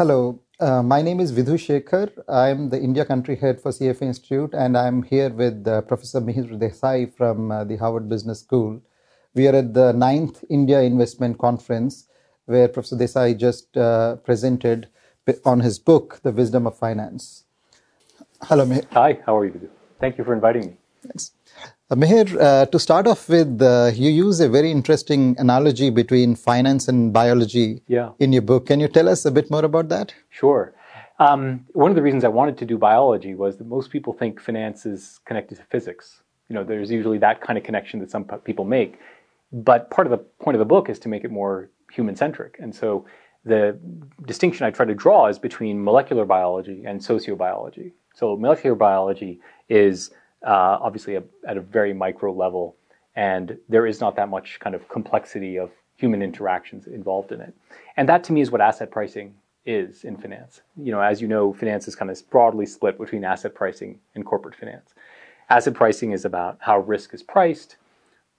Hello, uh, my name is Vidhu Shekhar. I'm the India country head for CFA Institute, and I'm here with uh, Professor Mihir Desai from uh, the Harvard Business School. We are at the ninth India Investment Conference, where Professor Desai just uh, presented on his book, The Wisdom of Finance. Hello, Mihir. Hi, how are you? Vidhu? Thank you for inviting me. Thanks. Uh, Mihir, uh, to start off with, uh, you use a very interesting analogy between finance and biology yeah. in your book. Can you tell us a bit more about that? Sure. Um, one of the reasons I wanted to do biology was that most people think finance is connected to physics. You know, there's usually that kind of connection that some people make. But part of the point of the book is to make it more human centric. And so the distinction I try to draw is between molecular biology and sociobiology. So molecular biology is uh, obviously a, at a very micro level, and there is not that much kind of complexity of human interactions involved in it. And that to me is what asset pricing is in finance. You know, as you know, finance is kind of broadly split between asset pricing and corporate finance. Asset pricing is about how risk is priced,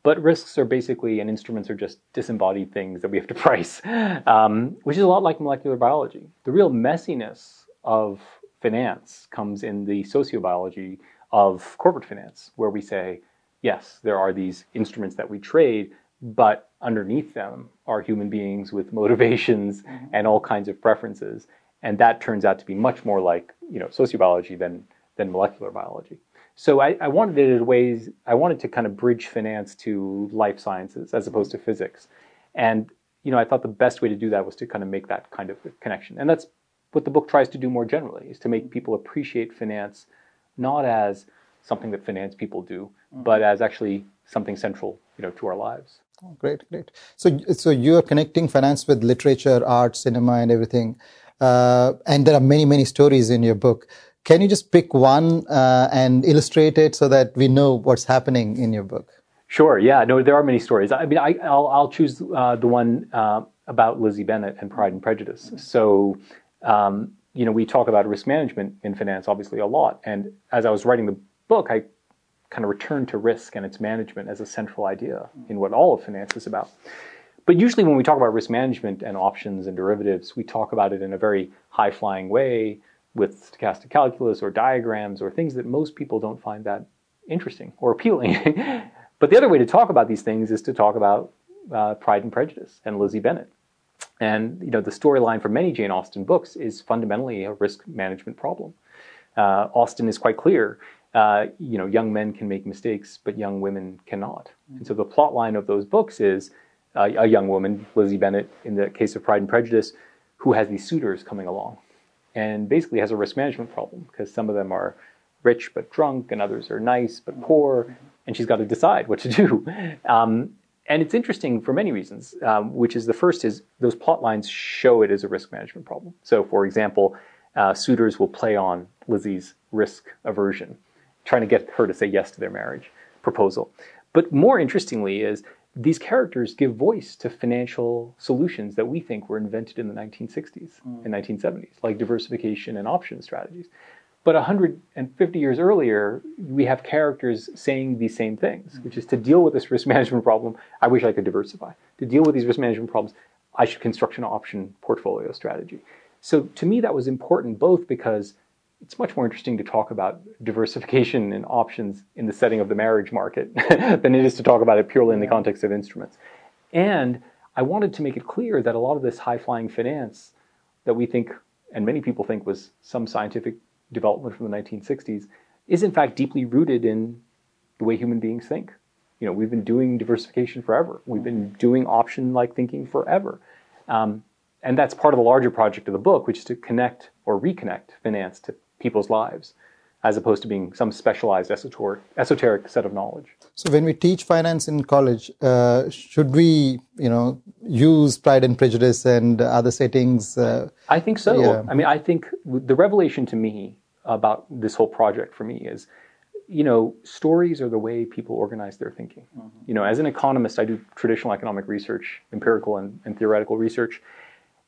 but risks are basically, and instruments are just disembodied things that we have to price, um, which is a lot like molecular biology. The real messiness of finance comes in the sociobiology of corporate finance, where we say, yes, there are these instruments that we trade, but underneath them are human beings with motivations mm-hmm. and all kinds of preferences. And that turns out to be much more like you know sociobiology than than molecular biology. So I, I wanted it in ways I wanted to kind of bridge finance to life sciences as opposed to physics. And you know, I thought the best way to do that was to kind of make that kind of connection. And that's what the book tries to do more generally, is to make people appreciate finance not as something that finance people do, mm-hmm. but as actually something central, you know, to our lives. Oh, great, great. So, so you are connecting finance with literature, art, cinema, and everything, uh, and there are many, many stories in your book. Can you just pick one uh, and illustrate it so that we know what's happening in your book? Sure. Yeah. No, there are many stories. I mean, I, will I'll choose uh, the one uh, about Lizzie Bennet and Pride and Prejudice. So, um, you know, we talk about risk management in finance obviously a lot. And as I was writing the book, I kind of returned to risk and its management as a central idea in what all of finance is about. But usually when we talk about risk management and options and derivatives, we talk about it in a very high flying way with stochastic calculus or diagrams or things that most people don't find that interesting or appealing. but the other way to talk about these things is to talk about uh, Pride and Prejudice and Lizzie Bennet. And you know, the storyline for many Jane Austen books is fundamentally a risk management problem. Uh, Austen is quite clear. Uh, you know, young men can make mistakes, but young women cannot. And so the plot line of those books is uh, a young woman, Lizzie Bennet, in the case of Pride and Prejudice, who has these suitors coming along, and basically has a risk management problem because some of them are rich but drunk, and others are nice but poor, and she's got to decide what to do. Um, and it's interesting for many reasons, um, which is the first is those plot lines show it as a risk management problem. So, for example, uh, suitors will play on Lizzie's risk aversion, trying to get her to say yes to their marriage proposal. But more interestingly is these characters give voice to financial solutions that we think were invented in the 1960s mm. and 1970s, like diversification and option strategies. But 150 years earlier, we have characters saying these same things, which is to deal with this risk management problem, I wish I could diversify. To deal with these risk management problems, I should construct an option portfolio strategy. So to me, that was important both because it's much more interesting to talk about diversification and options in the setting of the marriage market than it is to talk about it purely in the context of instruments. And I wanted to make it clear that a lot of this high flying finance that we think, and many people think, was some scientific development from the 1960s is in fact deeply rooted in the way human beings think. You know, we've been doing diversification forever. We've been doing option-like thinking forever. Um, and that's part of the larger project of the book, which is to connect or reconnect finance to people's lives, as opposed to being some specialized esoteric, esoteric set of knowledge. So, when we teach finance in college, uh, should we, you know, use Pride and Prejudice and other settings? Uh, I think so. Yeah. I mean, I think the revelation to me about this whole project for me is you know stories are the way people organize their thinking mm-hmm. you know as an economist i do traditional economic research empirical and, and, theoretical research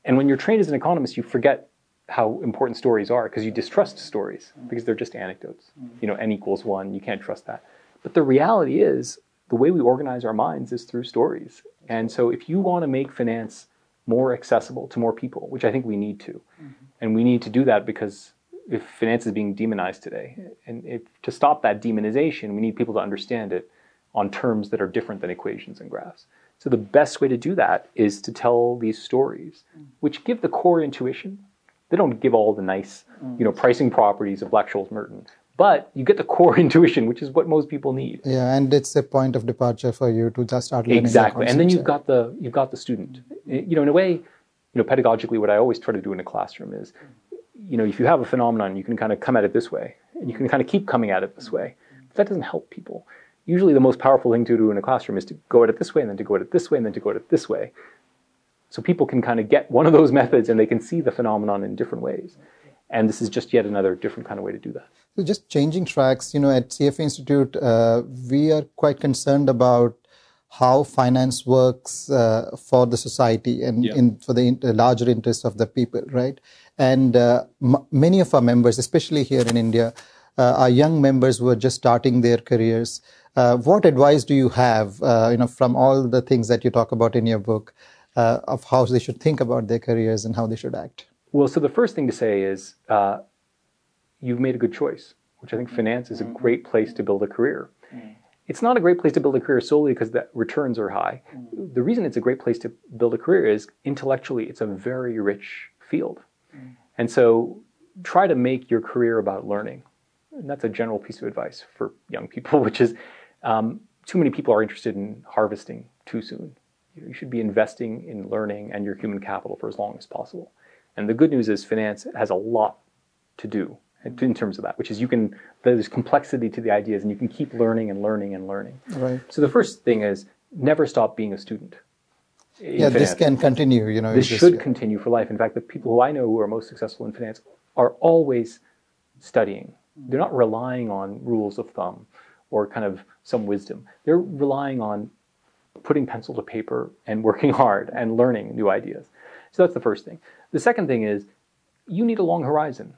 and when you're trained as an economist you forget how important stories are because you distrust stories mm-hmm. because they're just anecdotes mm-hmm. you know n equals one you can't trust that but the reality is the way we organize our minds is through stories and so if you want to make finance more accessible to more people, which I think we need to. And we need to do that because if finance is being demonized today, and if, to stop that demonization, we need people to understand it on terms that are different than equations and graphs. So the best way to do that is to tell these stories, which give the core intuition. They don't give all the nice, mm. you know, pricing properties of Black-Scholes Merton, but you get the core intuition, which is what most people need. Yeah, and it's a point of departure for you to just start learning. the Exactly, and then you've got the you've got the student. You know, in a way, you know, pedagogically, what I always try to do in a classroom is, you know, if you have a phenomenon, you can kind of come at it this way, and you can kind of keep coming at it this way. But that doesn't help people. Usually, the most powerful thing to do in a classroom is to go at it this way, and then to go at it this way, and then to go at it this way. So people can kind of get one of those methods, and they can see the phenomenon in different ways. And this is just yet another different kind of way to do that. So just changing tracks, you know, at CFA Institute, uh, we are quite concerned about how finance works uh, for the society and Yeah. in, for the in, the larger interests of the people, right? And uh, m- many of our members, especially here in India, uh, are young members who are just starting their careers. Uh, what advice do you have, uh, you know, from all the things that you talk about in your book, uh, of how they should think about their careers and how they should act? Well, so the first thing to say is uh, you've made a good choice, which I think finance is a great place to build a career. It's not a great place to build a career solely because the returns are high. The reason it's a great place to build a career is intellectually, it's a very rich field. And so try to make your career about learning. And that's a general piece of advice for young people, which is um, too many people are interested in harvesting too soon. You should be investing in learning and your human capital for as long as possible. And the good news is finance has a lot to do in terms of that, which is you can, there's complexity to the ideas and you can keep learning and learning and learning. Right. So the first thing is never stop being a student. Yeah, this can continue. You know, This should continue for life. In fact, the people who I know who are most successful in finance are always studying. They're not relying on rules of thumb or kind of some wisdom. They're relying on putting pencil to paper and working hard and learning new ideas. So that's the first thing. The second thing is you need a long horizon,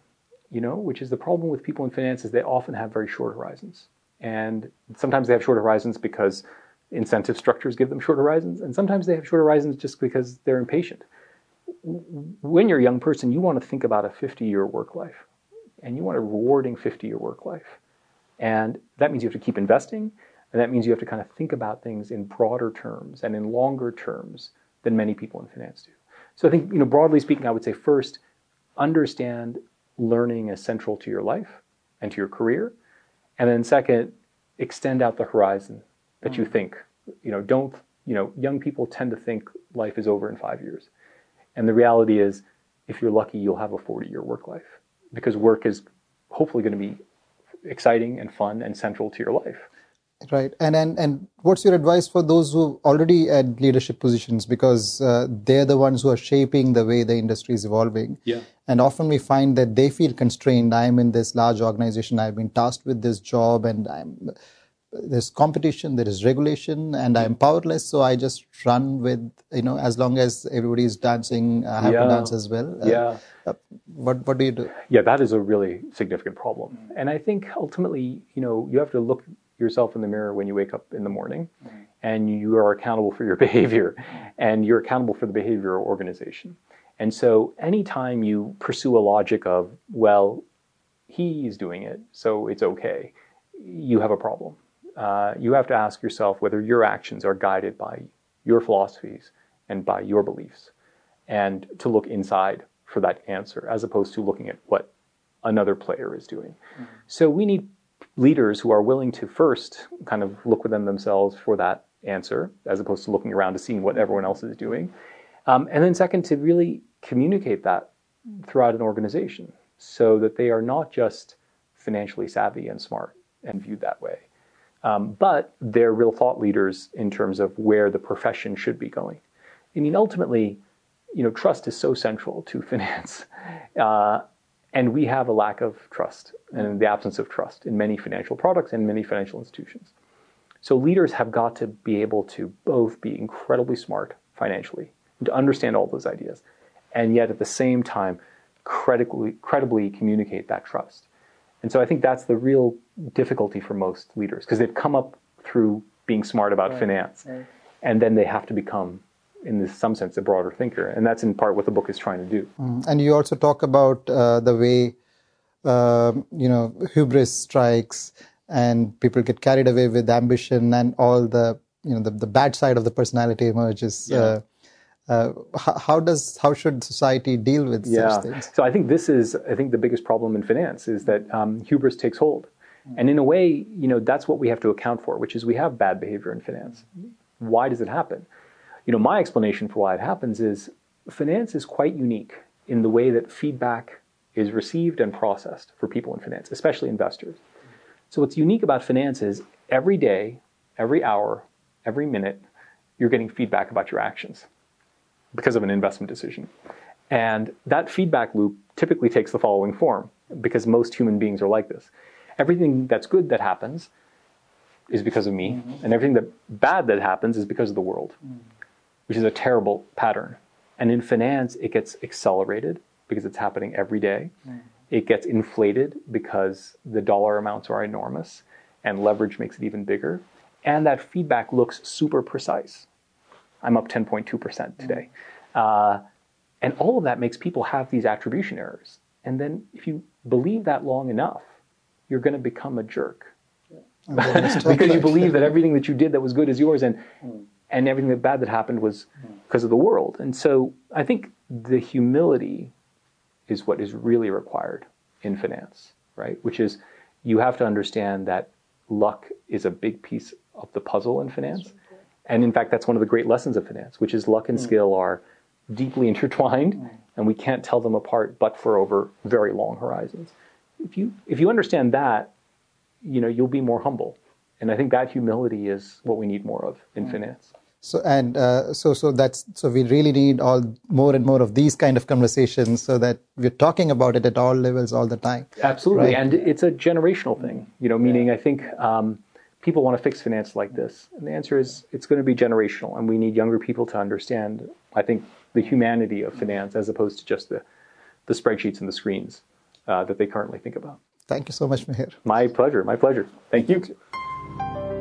you know, which is the problem with people in finance is they often have very short horizons. And sometimes they have short horizons because incentive structures give them short horizons, and sometimes they have short horizons just because they're impatient. When you're a young person, you want to think about a 50 year work life, and you want a rewarding 50 year work life. And that means you have to keep investing, and that means you have to kind of think about things in broader terms and in longer terms than many people in finance do. So I think, you know, broadly speaking, I would say first, understand learning as central to your life and to your career. And then second, extend out the horizon that you mm. think. You know, don't, you know, young people tend to think life is over in five years. And the reality is, if you're lucky, you'll have a 40 year work life because work is hopefully going to be exciting and fun and central to your life. Right. And, and and what's your advice for those who already at leadership positions because uh, they're the ones who are shaping the way the industry is evolving. Yeah. And often we find that they feel constrained. I'm in this large organization. I've been tasked with this job, and I'm there's competition, there is regulation, and I'm powerless. So I just run with you know as long as everybody is dancing, I have Yeah. to dance as well. Uh, Yeah. uh, what what do you do? Yeah, that is a really significant problem. And I think ultimately, you know, you have to look yourself in the mirror when you wake up in the morning and you are accountable for your behavior and you're accountable for the behavior of organization. And so anytime you pursue a logic of, well, he's doing it, so it's okay, you have a problem. Uh, you have to ask yourself whether your actions are guided by your philosophies and by your beliefs, and to look inside for that answer as opposed to looking at what another player is doing. So we need leaders who are willing to first kind of look within themselves for that answer as opposed to looking around to seeing what everyone else is doing. Um, and then, second, to really communicate that throughout an organization so that they are not just financially savvy and smart and viewed that way, um, but they're real thought leaders in terms of where the profession should be going. I mean, ultimately, you know, trust is so central to finance. Uh, and we have a lack of trust and the absence of trust in many financial products and many financial institutions. So leaders have got to be able to both be incredibly smart financially and to understand all those ideas, and yet at the same time credibly, credibly communicate that trust. And so I think that's the real difficulty for most leaders because they've come up through being smart about finance, and then they have to become in some sense, a broader thinker. And that's in part what the book is trying to do. Mm. And you also talk about uh, the way, uh, you know, hubris strikes and people get carried away with ambition and all the, you know, the, the bad side of the personality emerges. Yeah. Uh, uh how, how, does how should society deal with yeah. such things? So I think this is I think the biggest problem in finance is that um, hubris takes hold, and in a way, you know, that's what we have to account for, which is we have bad behavior in finance. Why does it happen? You know, my explanation for why it happens is finance is quite unique in the way that feedback is received and processed for people in finance, especially investors. So what's unique about finance is every day, every hour, every minute, you're getting feedback about your actions because of an investment decision. And that feedback loop typically takes the following form because most human beings are like this everything that's good that happens is because of me, mm-hmm. and everything that bad that happens is because of the world, mm-hmm. Which is a terrible pattern. And in finance, it gets accelerated because it's happening every day. Mm-hmm. It gets inflated because the dollar amounts are enormous, and leverage makes it even bigger. And that feedback looks super precise. I'm up 10.2% today. Uh, and all of that makes people have these attribution errors. And then if you believe that long enough, you're going to become a jerk. Yeah. because you believe that everything that you did that was good is yours and mm. And everything that bad that happened was because of the world. And so I think the humility is what is really required in finance, right? Which is you have to understand that luck is a big piece of the puzzle in finance. And in fact, that's one of the great lessons of finance, which is luck and mm. skill are deeply intertwined mm. and we can't tell them apart but for over very long horizons if you if you understand that, you know, you'll be more humble. And I think that humility is what we need more of in mm. finance. So and uh, so so that's so we really need all more and more of these kind of conversations so that we're talking about it at all levels all the time. Absolutely, right? and it's a generational thing. You know, meaning yeah. I think um, people want to fix finance like this, and the answer is it's going to be generational, and we need younger people to understand. I think the humanity of finance as opposed to just the the spreadsheets and the screens uh, that they currently think about. Thank you so much, Mihir. My pleasure. My pleasure. Thank you.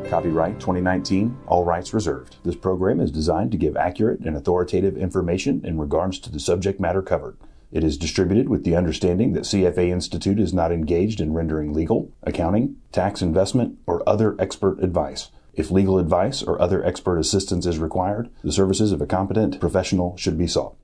Copyright 2019, all rights reserved. This program is designed to give accurate and authoritative information in regards to the subject matter covered. It is distributed with the understanding that CFA Institute is not engaged in rendering legal, accounting, tax investment, or other expert advice. If legal advice or other expert assistance is required, the services of a competent professional should be sought.